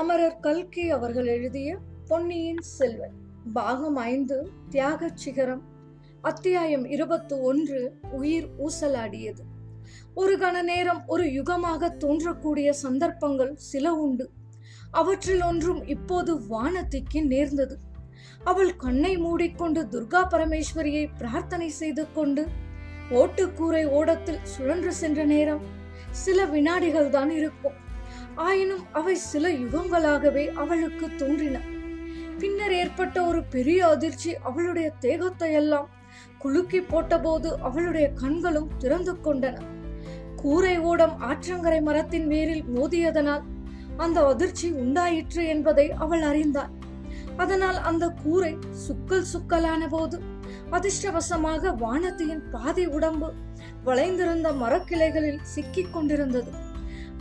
அமரர் கல்கி அவர்கள் எழுதிய பொன்னியின் செல்வன் பாகம் ஐந்து தியாகச் சிகரம் அத்தியாயம் இருபத்து ஒன்று உயிர் ஊசலாடியது. ஒரு கண நேரம் ஒரு யுகமாக தோன்றக்கூடிய சந்தர்ப்பங்கள் சில உண்டு. அவற்றில் ஒன்றும் இப்போது வானத்திக்கு நேர்ந்தது. அவள் கண்ணை மூடிக்கொண்டு துர்கா பரமேஸ்வரியை பிரார்த்தனை செய்து கொண்டு ஓட்டுக்கூரை ஓடத்தில் சுழன்று சென்ற நேரம் சில வினாடிகள் தான் இருக்கும். ஆயினும் அவை சில யுகங்களாகவே அவளுக்கு தோன்றின. பின்னர் ஏற்பட்ட ஒரு பெரிய அதிர்ச்சி அவளுடைய தேகத்தை எல்லாம் குலுக்கி போட்டபோது அவளுடைய கண்களும் திறந்து கொண்டன. கூரை ஓடம் ஆற்றங்கரை மரத்தின் வேரில் மோதியதனால் அந்த அதிர்ச்சி உண்டாயிற்று என்பதை அவள் அறிந்தாள். அதனால் அந்த கூரை சுக்கல் சுக்கலான போது அதிர்ஷ்டவசமாக வானத்தியின் பாதி உடம்பு வளைந்திருந்த மரக்கிளைகளில் சிக்கிக் கொண்டிருந்தது.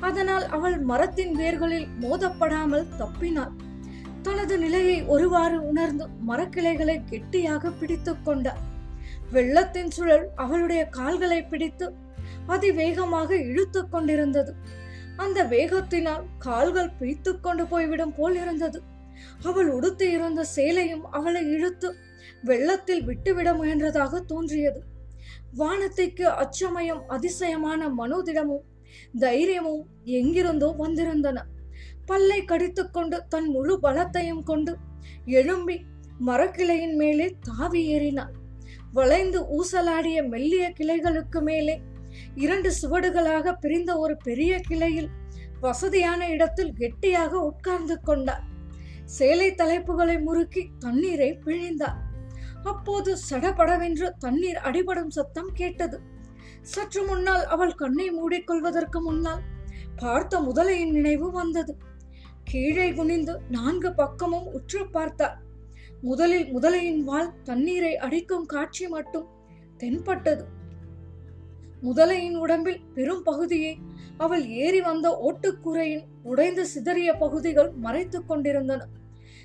அதனால் அவள் மரத்தின் வேர்களில் மோதப்படாமல் தப்பினாள். தனது நிலையை ஒருவாறு உணர்ந்து மரக்கிளைகளை கெட்டியாக பிடித்து கொண்டார் வெள்ளத்தின் சுழல் அவளுடைய கால்களை பிடித்து அதிவேகமாக இழுத்து கொண்டிருந்தது. அந்த வேகத்தினால் கால்கள் பிடித்து கொண்டு போய்விடும் போல் இருந்தது. அவள் உடுத்தி இருந்த சேலையும் அவளை இழுத்து வெள்ளத்தில் விட்டுவிட முயன்றதாக தோன்றியது. வானத்திற்கு அச்சமயம் அதிசயமான மனோதிடமும் தைரியமும் எங்கிருந்தோ வந்திருந்தன. பல்லை கடித்துக்கொண்டு தன் முழு பலத்தையும் கொண்டு எழும்பி மரக்கிளையின் மேலே தாவி ஏறினாள் வளைந்து ஊசலாடிய மெல்லிய கிளைகளுக்கு மேலே இரண்டு சுவடுகளாக பிரிந்த ஒரு பெரிய கிளையில் வசதியான இடத்தில் கெட்டியாக உட்கார்ந்து கொண்டார் சேலை தலைப்புகளை முறுக்கி தண்ணீரை பிழிந்தார். அப்போது சடபடவென்று தண்ணீர் அடிபடும் சத்தம் கேட்டது. சற்று முன்னால் அவள் கண்ணை மூடிக்கொள்வதற்கு முன்னால் பார்த்த முதலையின் நினைவு வந்தது. கீழே குனிந்து நான்கு பக்கமும் உற்று பார்த்தார் முதலில் முதலையின் வால் தண்ணீரை அடிக்கும் காட்சி மட்டும் தென்பட்டது. முதலையின் உடம்பில் பெரும் பகுதியை அவள் ஏறி வந்த ஓட்டுக்கூரையின் உடைந்து சிதறிய பகுதிகள் மறைத்துக் கொண்டிருந்தன.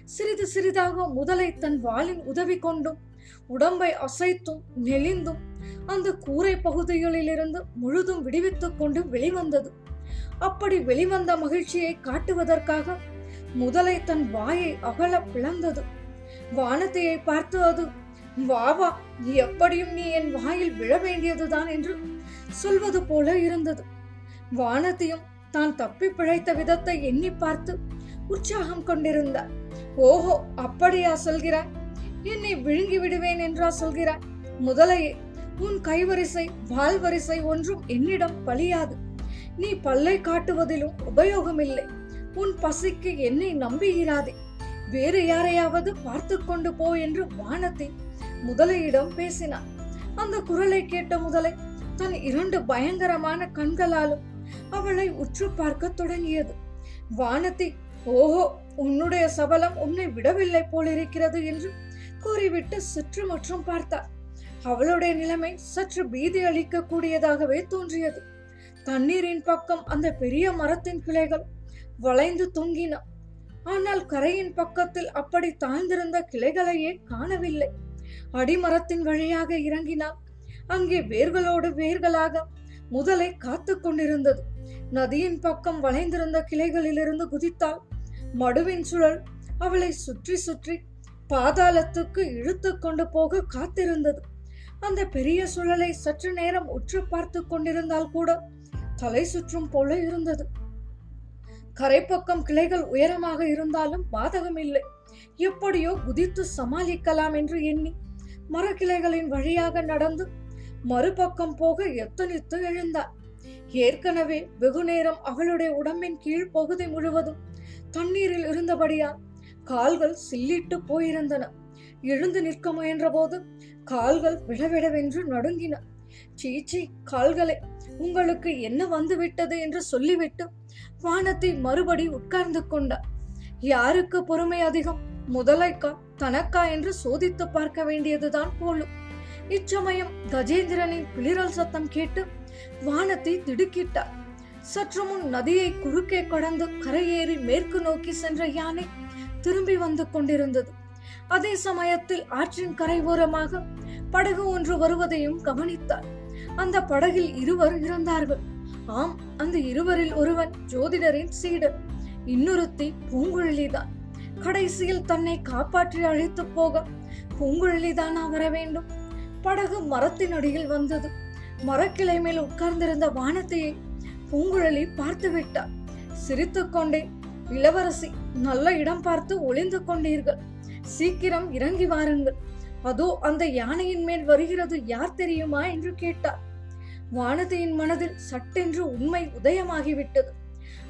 சிறிது சிறிதாக முதலை தன் வாளின் உதவி கொண்டும் உடம்பை அசைத்தும் நெளிந்தும் அந்த கூரை பகுதிகளிலிருந்து முழுதும் விடுவித்துக் கொண்டு வெளிவந்தது. அப்படி வெளிவந்த மகிழ்ச்சியை காட்டுவதற்காக முதலை தன் வாயை அகல பிளந்தது. வானத்தையை பார்த்து அது வா வா எப்படியும் நீ என் வாயில் விழ வேண்டியதுதான் என்று சொல்வது போல இருந்தது. வானத்தையும் தான் தப்பி பிழைத்த விதத்தை எண்ணி பார்த்து உற்சாகம் கொண்டிருந்தார் ஓஹோ அப்படியா சொல்கிறாய்? என்னை விழுங்கி விடுவேன் என்றா சொல்கிறாய்? முதலையே உன் கைவரிசை வால் வரிசை ஒன்றும் என்னிடம் பலியாது. நீ பல்லை காட்டுவதிலும் உபயோகமில்லை. உன் பசிக்கு என்னை நம்புகிறாதே வேறு யாரையாவது பார்த்து கொண்டு போ என்று வானத்தை முதலையிடம் பேசினான். அந்த குரலை கேட்ட முதலை தன் இரண்டு பயங்கரமான கண்களாலும் அவளை உற்று பார்க்க தொடங்கியது. வானத்தி ஓஹோ உன்னுடைய சபலம் உன்னை விடவில்லை போலிருக்கிறது என்று கூறிவிட்டு சுற்று மற்றும் பார்த்தார் அவளுடைய நிலைமை சற்று பீதி அளிக்கக்கூடியதாகவே தோன்றியது. தண்ணீரின் பக்கம் அந்த பெரிய மரத்தின் கிளைகள் வளைந்து தொங்கின. ஆனால் கரையின் பக்கத்தில் அப்படி தாழ்ந்திருந்த கிளைகளையே காணவில்லை. அடிமரத்தின் வழியாக இறங்கினால் அங்கே வேர்களோடு வேர்களாக முதலை காத்து கொண்டிருந்தது. நதியின் பக்கம் வளைந்திருந்த கிளைகளிலிருந்து குதித்தால் மடுவின் சுழல் அவளை சுற்றி சுற்றி பாதாளத்துக்கு இழுத்து கொண்டு போக காத்திருந்தது. அந்த பெரிய சுழலை சற்று நேரம் உற்று பார்த்து கொண்டிருந்தால் கூட தலை சுற்றும் போல இருந்தது. கரைப்பக்கம் கிளைகள் உயரமாக இருந்தாலும் பாதகம் இல்லை. எப்படியோ குதித்து சமாளிக்கலாம் என்று எண்ணி மரக்கிளைகளின் வழியாக நடந்து மறுபக்கம் போக எத்தனித்து எழுந்தார் ஏற்கனவே வெகு நேரம் அவளுடைய உடம்பின் கீழ் பகுதி முழுவதும் தண்ணீரில் இருந்தபடியால் கால்கள் சில்லிட்டு போயிருந்தன. எழுந்து நிற்க முயன்றபோது கால்கள் விடவிடவென்று நடுங்கின. சீச்சி கால்களே உங்களுக்கு என்ன வந்து விட்டது என்று சொல்லிவிட்டு வானத்தை மறுபடி உட்கார்ந்து கொண்டார் யாருக்கு பொறுமை அதிகம்? முதலைக்கா தனக்கா? என்று சோதித்து பார்க்க வேண்டியதுதான் போலும். இச்சமயம் கஜேந்திரனின் பிளிரல் சத்தம் கேட்டு வானத்தை திடுக்கிட்டார். சற்று முன் நதியை குறுக்கே கடந்து கரையேறி மேற்கு நோக்கி சென்ற யானை திரும்பி வந்து கொண்டிருந்தது. அதே சமயத்தில் ஆற்றின் கரை ஓரமாக படகு ஒன்று வருவதையும் கவனித்தார். அந்த படகில் இருவர் இருந்தார்கள் ஆம் அந்த இருவரில் ஒருவன் ஜோதிடரின் சீடர் இன்னொருத்தி பூங்குழலிதான். கடைசியில் தன்னை காப்பாற்றி அழைத்து போக பூங்குழலிதானா வர வேண்டும்? படகு மரத்தின் அடியில் வந்தது. மரக்கிளை மேல் உட்கார்ந்திருந்த வானத்தையை பூங்குழலி பார்த்து விட்டார். சிரித்துக்கொண்டே இளவரசி நல்ல இடம் பார்த்து ஒளிந்து கொண்டீர்கள். சீக்கிரம் இறங்கி வாருங்கள். அதோ அந்த யானையின் மேல் வருகிறது யார் தெரியுமா என்று கேட்டார். வானதியின் மனதில் சட்டென்று உண்மை உதயமாகிவிட்டது.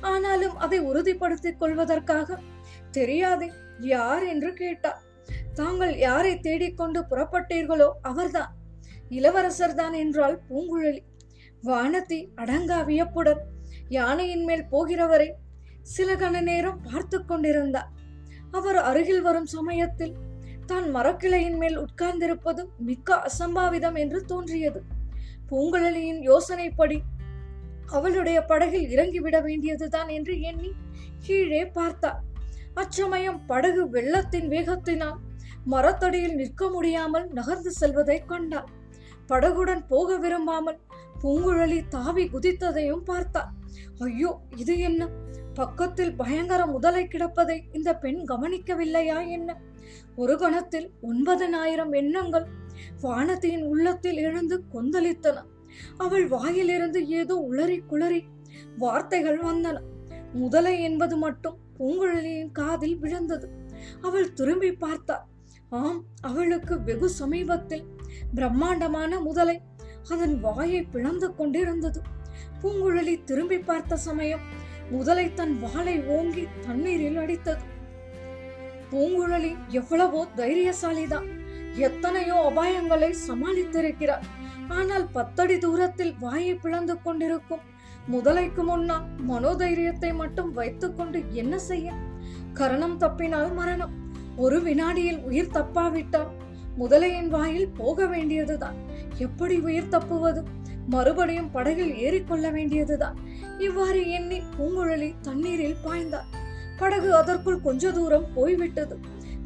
ஆனாலும் அதை உறுதிப்படுத்திக் கொள்வதற்காக தெரியாதே யார் என்று கேட்டார். தாங்கள் யாரை தேடிக்கொண்டு புறப்பட்டீர்களோ அவர்தான். இளவரசர் தான் என்றால் பூங்குழலி. வானதி அடங்கா வியப்புடன் யானையின் மேல் போகிறவரை சில கண நேரம் பார்த்து கொண்டிருந்தார். அவர் அருகில் வரும் சமயத்தில் தான் மரக்கிளையின் மேல் உட்கார்ந்திருப்பது மிக்க அசம்பாவிதம் என்று தோன்றியது. பூங்குழலியின் யோசனைப்படி அவளுடைய படகில் இறங்கிவிட வேண்டியதுதான் என்று எண்ணி கீழே பார்த்தார் அச்சமயம் படகு வெள்ளத்தின் வேகத்தினால் மரத்தடியில் நிற்க முடியாமல் நகர்ந்து செல்வதை கண்டார் படகுடன் போக விரும்பாமல் பூங்குழலி தாவி குதித்ததையும் பார்த்தார் ஐயோ இது என்ன? பக்கத்தில் பயங்கர முதலை கிடப்பதை இந்த பெண் கவனிக்கவில்லையா என்ன? ஒரு கணத்தில் ஒன்பதனாயிரம் எண்ணங்கள் வானதியின் உள்ளத்தில் எழுந்து கொந்தளித்தன. அவள் வாயிலிருந்து ஏதோ உளறி குளறி வார்த்தைகள் வந்தன. முதலை என்பது மட்டும் பூங்குழலியின் காதில் விழுந்தது. அவள் திரும்பி பார்த்தாள். ஆம் அவளுக்கு வெகு சமீபத்தில் பிரம்மாண்டமான முதலை. அதன் வாயை பிளந்து கொண்டிருந்தது. பூங்குழலி திரும்பி பார்த்த சமயம் முதலை தன் வாளை ஓங்கி தண்ணீரில் அடித்தது. பூங்குழலி எவ்வளவோ தைரியசாலிதான். எத்தனையோ அபாயங்களை சமாளித்திருக்கிறார் ஆனால் பத்தடி தூரத்தில் வாயை பிளந்து கொண்டிருக்கும் முதலைக்கு முன்னால் மனோதைரியத்தை மட்டும் வைத்துக்கொண்டு என்ன செய்ய? கரணம் தப்பினால் மரணம். ஒரு வினாடியில் உயிர் தப்பாவிட்டால் முதலையின் வாயில் போக வேண்டியதுதான். எப்படி உயிர் தப்புவது? மறுபடியும் படகில் ஏறிக்கொள்ள வேண்டியதுதான். இவ்வாறு எண்ணி பூங்குழலி தண்ணீரில் பாய்ந்தார் படகு அதற்குள் கொஞ்ச தூரம் போய்விட்டது.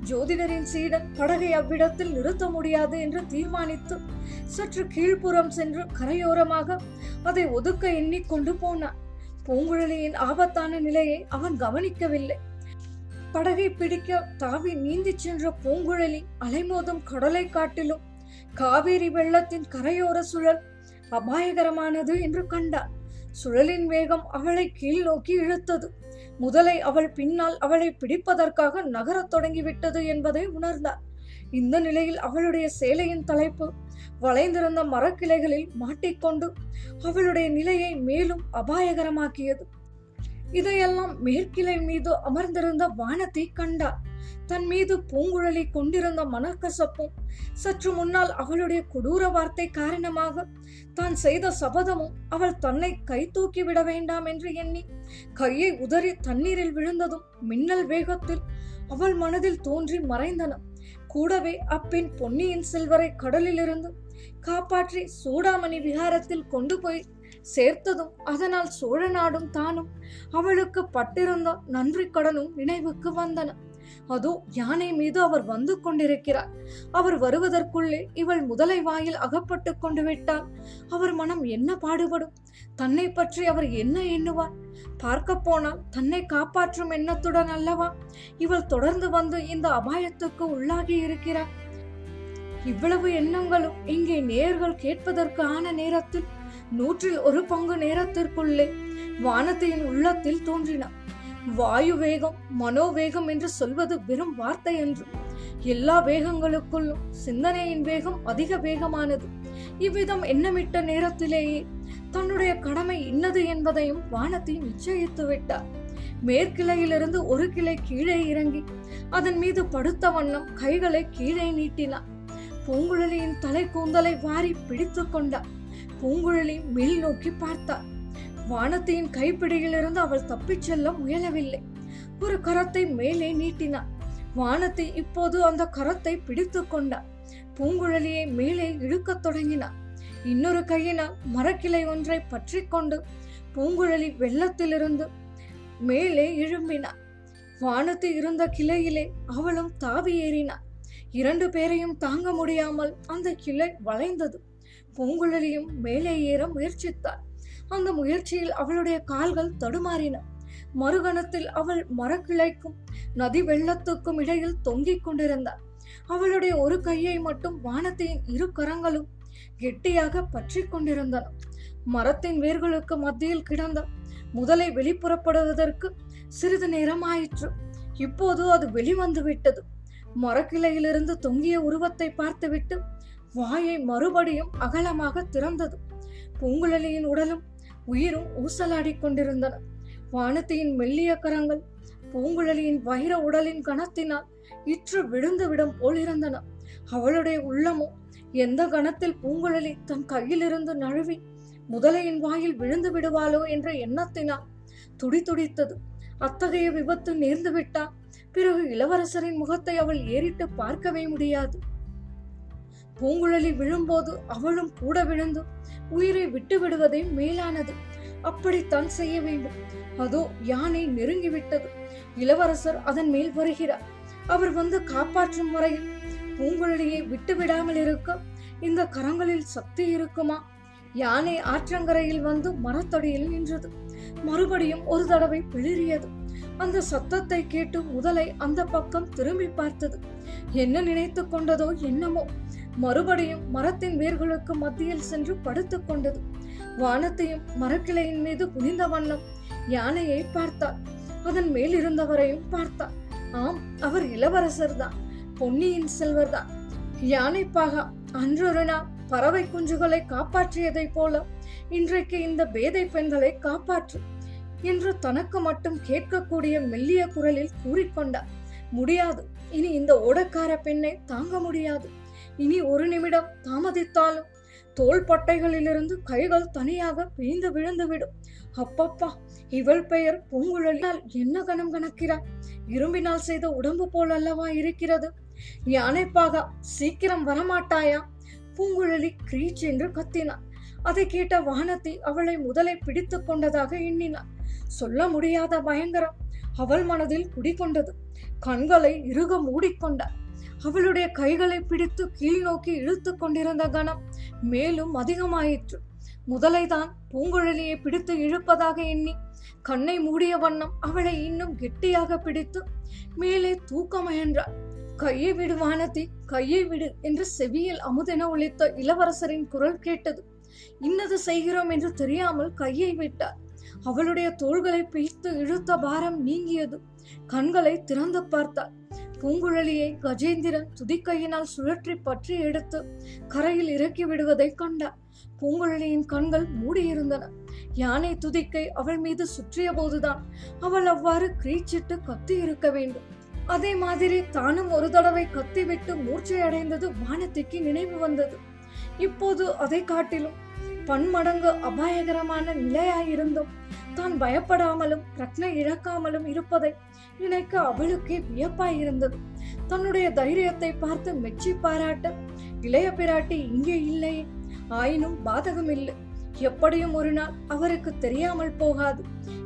ஜோதிடரின் சீடன் படகை அவ்விடத்தில் நிறுத்த முடியாது என்று தீர்மானித்து சற்று கீழ்ப்புறம் சென்று கரையோரமாக அதை ஒதுக்க எண்ணி கொண்டு போனான். பூங்குழலியின் ஆபத்தான நிலையை அவன் கவனிக்கவில்லை. படகை பிடிக்க தாவி நீந்திச் சென்ற பூங்குழலி அலைமோதும் கடலை காட்டிலும் காவேரி வெள்ளத்தின் கரையோர சுழல் அபாயகரமானது என்று கண்டார் சுழலின் வேகம் அவளை கீழ் நோக்கி இழுத்தது. முதலை அவள் பின்னால் அவளை பிடிப்பதற்காக நகரத் தொடங்கிவிட்டது என்பதை உணர்ந்தார் இந்த நிலையில் அவளுடைய சேலையின் தலைப்பு வளைந்திருந்த மரக்கிளைகளில் மாட்டிக்கொண்டு அவளுடைய நிலையை மேலும் அபாயகரமாக்கியது. இதையெல்லாம் மேற்கிளை மீது அமர்ந்திருந்த வானத்தை கண்டார். தன் மீது பூங்குழலி கொண்டிருந்த மனக்கசப்பும் சற்று முன்னால் அவளுடைய கொடூர வார்த்தை காரணமாக தான் செய்த சபதமும் அவள் தன்னை கை தூக்கி விட வேண்டாம் என்று எண்ணி கையை உதறி தண்ணீரில் விழுந்ததும் மின்னல் வேகத்தில் அவள் மனதில் தோன்றி மறைந்தன. கூடவே அப்பெண் பொன்னியின் செல்வரை கடலிலிருந்து காப்பாற்றி சூடாமணி விகாரத்தில் கொண்டு போய் சேர்த்ததும் அதனால் சோழ நாடும் தானும். அவளுக்கு பட்டிருந்த நன்றி கடனும் நினைவுக்கு வந்தன. அதோ யானை மீது அவர் வந்து கொண்டிருக்கிறார். அவர் வருவதற்குள்ளே இவள் முதலை வாயில் அகப்பட்டு கொண்டு விட்டால் அவர் மனம் என்ன பாடுபடும்? தன்னை பற்றி அவர் என்ன எண்ணுவார்? பார்க்க போனால் தன்னை காப்பாற்றும் எண்ணத்துடன் அல்லவா? இவள் தொடர்ந்து வந்து இந்த அபாயத்துக்கு உள்ளாகி இருக்கிறார் இவ்வளவு எண்ணங்களும் இங்கே நேர்கள் கேட்பதற்கு ஆன நேரத்தில் நூற்றில் ஒரு பங்கு நேரத்திற்குள்ளே வானத்தையின் உள்ளத்தில் தோன்றின. வாயு வேகம் மனோவேகம் என்று சொல்வது வெறும் வார்த்தை என்று எல்லா வேகங்களுக்குள்ளும் சிந்தனையின் வேகம் அதிக வேகமானது. இவ்விதம் எண்ணமிட்ட நேரத்திலேயே தன்னுடைய கடமை இன்னது என்பதையும் வானத்தை நிச்சயித்து விட்டார். மேற்கிளையிலிருந்து ஒரு கிளை கீழே இறங்கி அதன் மீது படுத்த வண்ணம் கைகளை கீழே நீட்டினார். பூங்குழலியின் தலை கூந்தலை வாரி பிடித்து கொண்டார். பூங்குழலி மேல் நோக்கி பார்த்தாள் வானத்தியின் கைப்பிடியிலிருந்து அவள் தப்பிச் செல்ல முயலவில்லை. ஒரு கரத்தை மேலே நீட்டினாள் வானத்தை இப்போது அந்த கரத்தை பிடித்து கொண்டார் பூங்குழலியை மேலே இழுக்கத் தொடங்கினார் இன்னொரு கையினால் மரக்கிளை ஒன்றை பற்றி கொண்டு பூங்குழலி வெள்ளத்திலிருந்து மேலே எழும்பினார் வானத்தில் இருந்த கிளையிலே அவளும் தாவி ஏறினார் இரண்டு பேரையும் தாங்க முடியாமல் அந்த கிளை வளைந்தது. பூங்குழலியும் மேலே ஏற முயற்சித்தார் அந்த முயற்சியில் அவளுடைய கால்கள் தடுமாறின. மறுகணத்தில் அவள் மரக்கிளைக்கும் நதி வெள்ளத்துக்கும் இடையில் தொங்கிக் கொண்டிருந்தாள். அவளுடைய ஒரு கையை மட்டும் வானத்தின் இரு கரங்களும் கெட்டியாக பற்றி கொண்டிருந்தன. மரத்தின் வேர்களுக்கு மத்தியில் கிடந்த முதலை வெளிப்புறப்படுவதற்கு சிறிது நேரம் ஆயிற்று இப்போது அது வெளிவந்து விட்டது மரக்கிளையிலிருந்து தொங்கிய உருவத்தை பார்த்துவிட்டு வாயை மறுபடியும் அகலமாக திறந்தது. பூங்குழலியின் உடலும் உயிரும் ஊசலாடிக் கொண்டிருந்தன. வானத்தியின் மெல்லிய கரங்கள் பூங்குழலியின் வைர உடலின் கணத்தினால் இற்று விழுந்து விடும் போல் இருந்தன. அவளுடைய உள்ளமோ எந்த கணத்தில் பூங்குழலி தன் கையிலிருந்து நழுவி முதலையின் வாயில் விழுந்து விடுவாளோ என்ற எண்ணத்தினால் துடிதுடித்தது அத்தகைய விபத்து நேர்ந்துவிட்டால் பிறகு இளவரசரின் முகத்தை அவள் ஏறிட்டு பார்க்கவே முடியாது. பூங்குழலி விழும்போது அவளும் கூட விழுந்து உயிரை விட்டு விடுவதே மேலானது. அப்படித்தான் செய்ய வேண்டும். அதோ யானை நெருங்கிவிட்டது. இளவரசர் அதன் மேல் வருகிறார். அவர் வந்து காப்பாற்றும் வரையில் பூங்குழலியை விட்டு விடாமல் இருக்க இந்த கரங்களில் சக்தி இருக்குமா? யானை ஆற்றங்கரையில் வந்து மரத்தடியில் நின்றது. மறுபடியும் ஒரு தடவை பிளிரியது அந்த சத்தத்தை கேட்டு முதலை அந்த பக்கம் திரும்பி பார்த்தது. என்ன நினைத்து கொண்டதோ என்னமோ. மறுபடியும் மரத்தின் வேர்களுக்கு மத்தியில் சென்று படுத்துக் கொண்டது. வானத்தையும் மரக்கிளையின் மீது குனிந்த வண்ணம் யானையை பார்த்தார் அதன் மேல் இருந்தவரையும் பார்த்தார் ஆம் அவர் இளவரசர் தான் பொன்னியின் செல்வர் தான் பாகா அன்றொரு நாள் பறவை குஞ்சுகளை காப்பாற்றியதைப் போல இன்றைக்கு இந்த பேதை பெண்களை காப்பாற்று என்று தனக்கு மட்டும் கேட்கக்கூடிய மெல்லிய குரலில் கூறிக்கொண்டார். முடியாது. இனி இந்த ஓடக்கார பெண்ணை தாங்க முடியாது. இனி ஒரு நிமிடம் தாமதித்தாலும் தோள்பட்டைகளிலிருந்து கைகள் தனியாக பிய்ந்து விழுந்துவிடும். அப்பப்பா இவள் பெயர் பூங்குழலினால் என்ன கணம் கணக்கிறார் இரும்பினால் செய்த உடம்பு போல் அல்லவா இருக்கிறது? யானைப்பாக சீக்கிரம் வரமாட்டாயா? பூங்குழலி கிரீச் என்று கத்தினார் அதை கேட்ட வானதி அவளை முதலை பிடித்து கொண்டதாக எண்ணினாள். சொல்ல முடியாத பயங்கரம். அவள் மனதில் குடிகொண்டது. கண்களை இறுக மூடிக்கொண்டார் அவளுடைய கைகளை பிடித்து கீழ் நோக்கி இழுத்து கொண்டிருந்த கணம் மேலும் அதிகமாயிற்று. முதலைதான் பூங்குழலியை பிடித்து இழுப்பதாக எண்ணி கண்ணை மூடிய வண்ணம் அவளை இன்னும் கெட்டியாக பிடித்து மேலே தூக்க முயன்றாள். கையை விடு வானதி கையை விடு என்று செவியில் அமுதென ஒழித்த இளவரசரின் குரல் கேட்டது. இன்னது செய்கிறோம் என்று தெரியாமல் கையை விட்டார் அவளுடைய தோள்களை பிய்த்து இழுத்த பாரம் நீங்கியது. கண்களை திறந்து பார்த்தாள். பூங்குழலியை கஜேந்திரன் துதிக்கையினால் சுழற்றி பற்றி எடுத்து கரையில் இறக்கி விடுவதை கண்டார். பூங்குழலியின் கண்கள் மூடியிருந்தன. யானை துதிக்கை அவள் மீது சுற்றிய போதுதான் அவள் அவ்வாறு கிரீச்சிட்டு கத்தி இருக்க வேண்டும். அதே மாதிரி தானும் ஒரு தடவை கத்திவிட்டு மூர்ச்சை அடைந்தது வானத்திக்கு நினைவு வந்தது. இப்போது அதை காட்டிலும் பன்மடங்கு அபாயகரமான நிலையாயிருந்தும். தான் பயப்படாமலும் ரத்ன இழக்காமலும் இருப்பதை நினைக்க அவளுக்கே வியப்பாயிருந்தது தன்னுடைய தைரியத்தை பார்த்து மெச்சி பாராட்ட இளைய பிராட்டி இங்கே இல்லையே ஆயினும் பாதகம் இல்லை. எப்படியும் ஒரு நாள் அவருக்கு தெரியாமல் போகாது.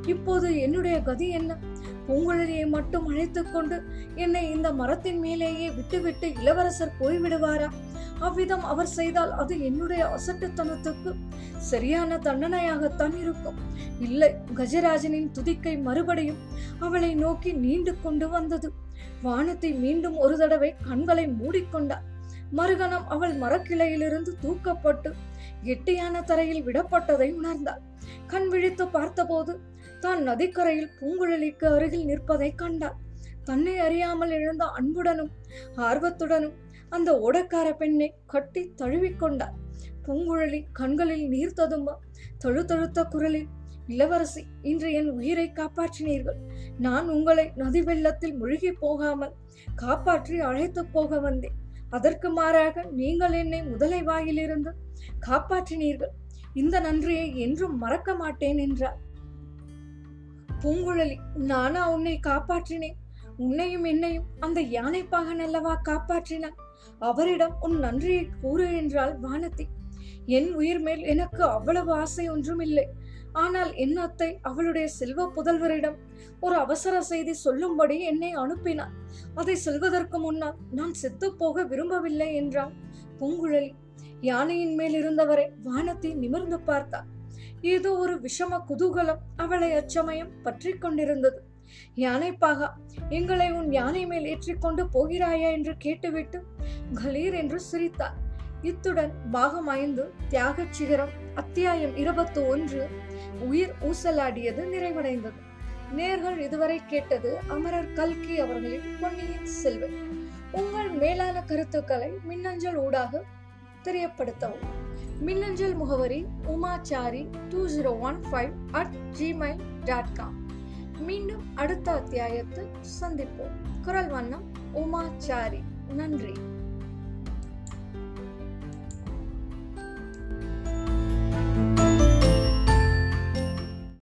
இப்போது என்னுடைய கதி என்ன? பூங்குழலியை மட்டும் அழைத்துக் கொண்டு என்னை இந்த மரத்தின் மேலேயே விட்டுவிட்டு இளவரசர் போய்விடுவாரா? அவ்விதம் அவர் செய்தால் அது என்னுடைய அசட்டுத்தனத்துக்கு சரியான தண்டனையாகத்தான் இருக்கும். இல்லை கஜராஜனின் துதிக்கை மறுபடியும் அவளை நோக்கி நீண்டு கொண்டு வந்தது. வானத்தை மீண்டும் ஒரு தடவை கண்களை மூடிக்கொண்டார் மறுகணம் அவள் மரக்கிளையிலிருந்து தூக்கப்பட்டு கெட்டியான தரையில் விடப்பட்டதை உணர்ந்தாள். கண் விழித்து பார்த்தபோது தான் நதிக்கரையில் பூங்குழலிக்கு அருகில் நிற்பதை கண்டார் தன்னை அறியாமல் எழுந்த அன்புடனும் ஆர்வத்துடனும் அந்த ஓடக்கார பெண்ணை கட்டி தழுவிக்கொண்டார் பூங்குழலி கண்களில் நீர் ததும்ப தழுதழுத்த குரலில் இளவரசி இன்று என் உயிரை காப்பாற்றினீர்கள். நான் உங்களை நதி வெள்ளத்தில் முழுகி போகாமல் காப்பாற்றி அழைத்து போக வந்தேன். அதற்கு மாறாக நீங்கள் என்னை முதலை வாயிலிருந்து காப்பாற்றினீர்கள். இந்த நன்றியை என்றும் மறக்க மாட்டேன் என்றார் பூங்குழலி நானா உன்னை காப்பாற்றினேன். உன்னையும் என்னையும் அந்த யானைப்பாகன் அல்லவா காப்பாற்றினான். அவரிடம் உன் நன்றியை கூறு என்றாள் வானதி. என் உயிர் மேல் எனக்கு அவ்வளவு ஆசை ஒன்றும் இல்லை ஆனால் என் அத்தை அவளுடைய செல்வ புதல்வரிடம் ஒரு அவசர செய்தி சொல்லும்படி என்னை அனுப்பினார் அதை செல்வதற்கு முன்னால் நான் செத்து போக விரும்பவில்லை என்றான் பூங்குழலி. யானையின் மேல் இருந்தவரை வானத்தை நிமிர்ந்து பார்த்தார் ஏதோ ஒரு விஷம குதூகலம் அவளை அச்சமயம் பற்றி கொண்டிருந்தது. யானைப்பாகா எங்களை உன் யானை மேல் ஏற்றிக்கொண்டு போகிறாயா என்று கேட்டுவிட்டு கலீர் என்று சிரித்தார். இத்துடன் பாகம் ஐந்து தியாகச் சிகரம் அத்தியாயம் இருபத்தி ஒன்று உயிர் ஊசலாடியது நிறைவடைந்தது. நேர்கள் இதுவரை கேட்டது அமரர் கல்கி அவர்களின் பொன்னியின் செல்வன். உங்கள் மேலான கருத்துக்களை மின்னஞ்சல் ஊடாக தெரியப்படுத்தவும். மின்னஞ்சல் முகவரி Umachari two zero one five at Gmail dot com மீண்டும் அடுத்த அத்தியாயத்தில் சந்திப்போம். குரல் வண்ணம் உமாச்சாரி. நன்றி.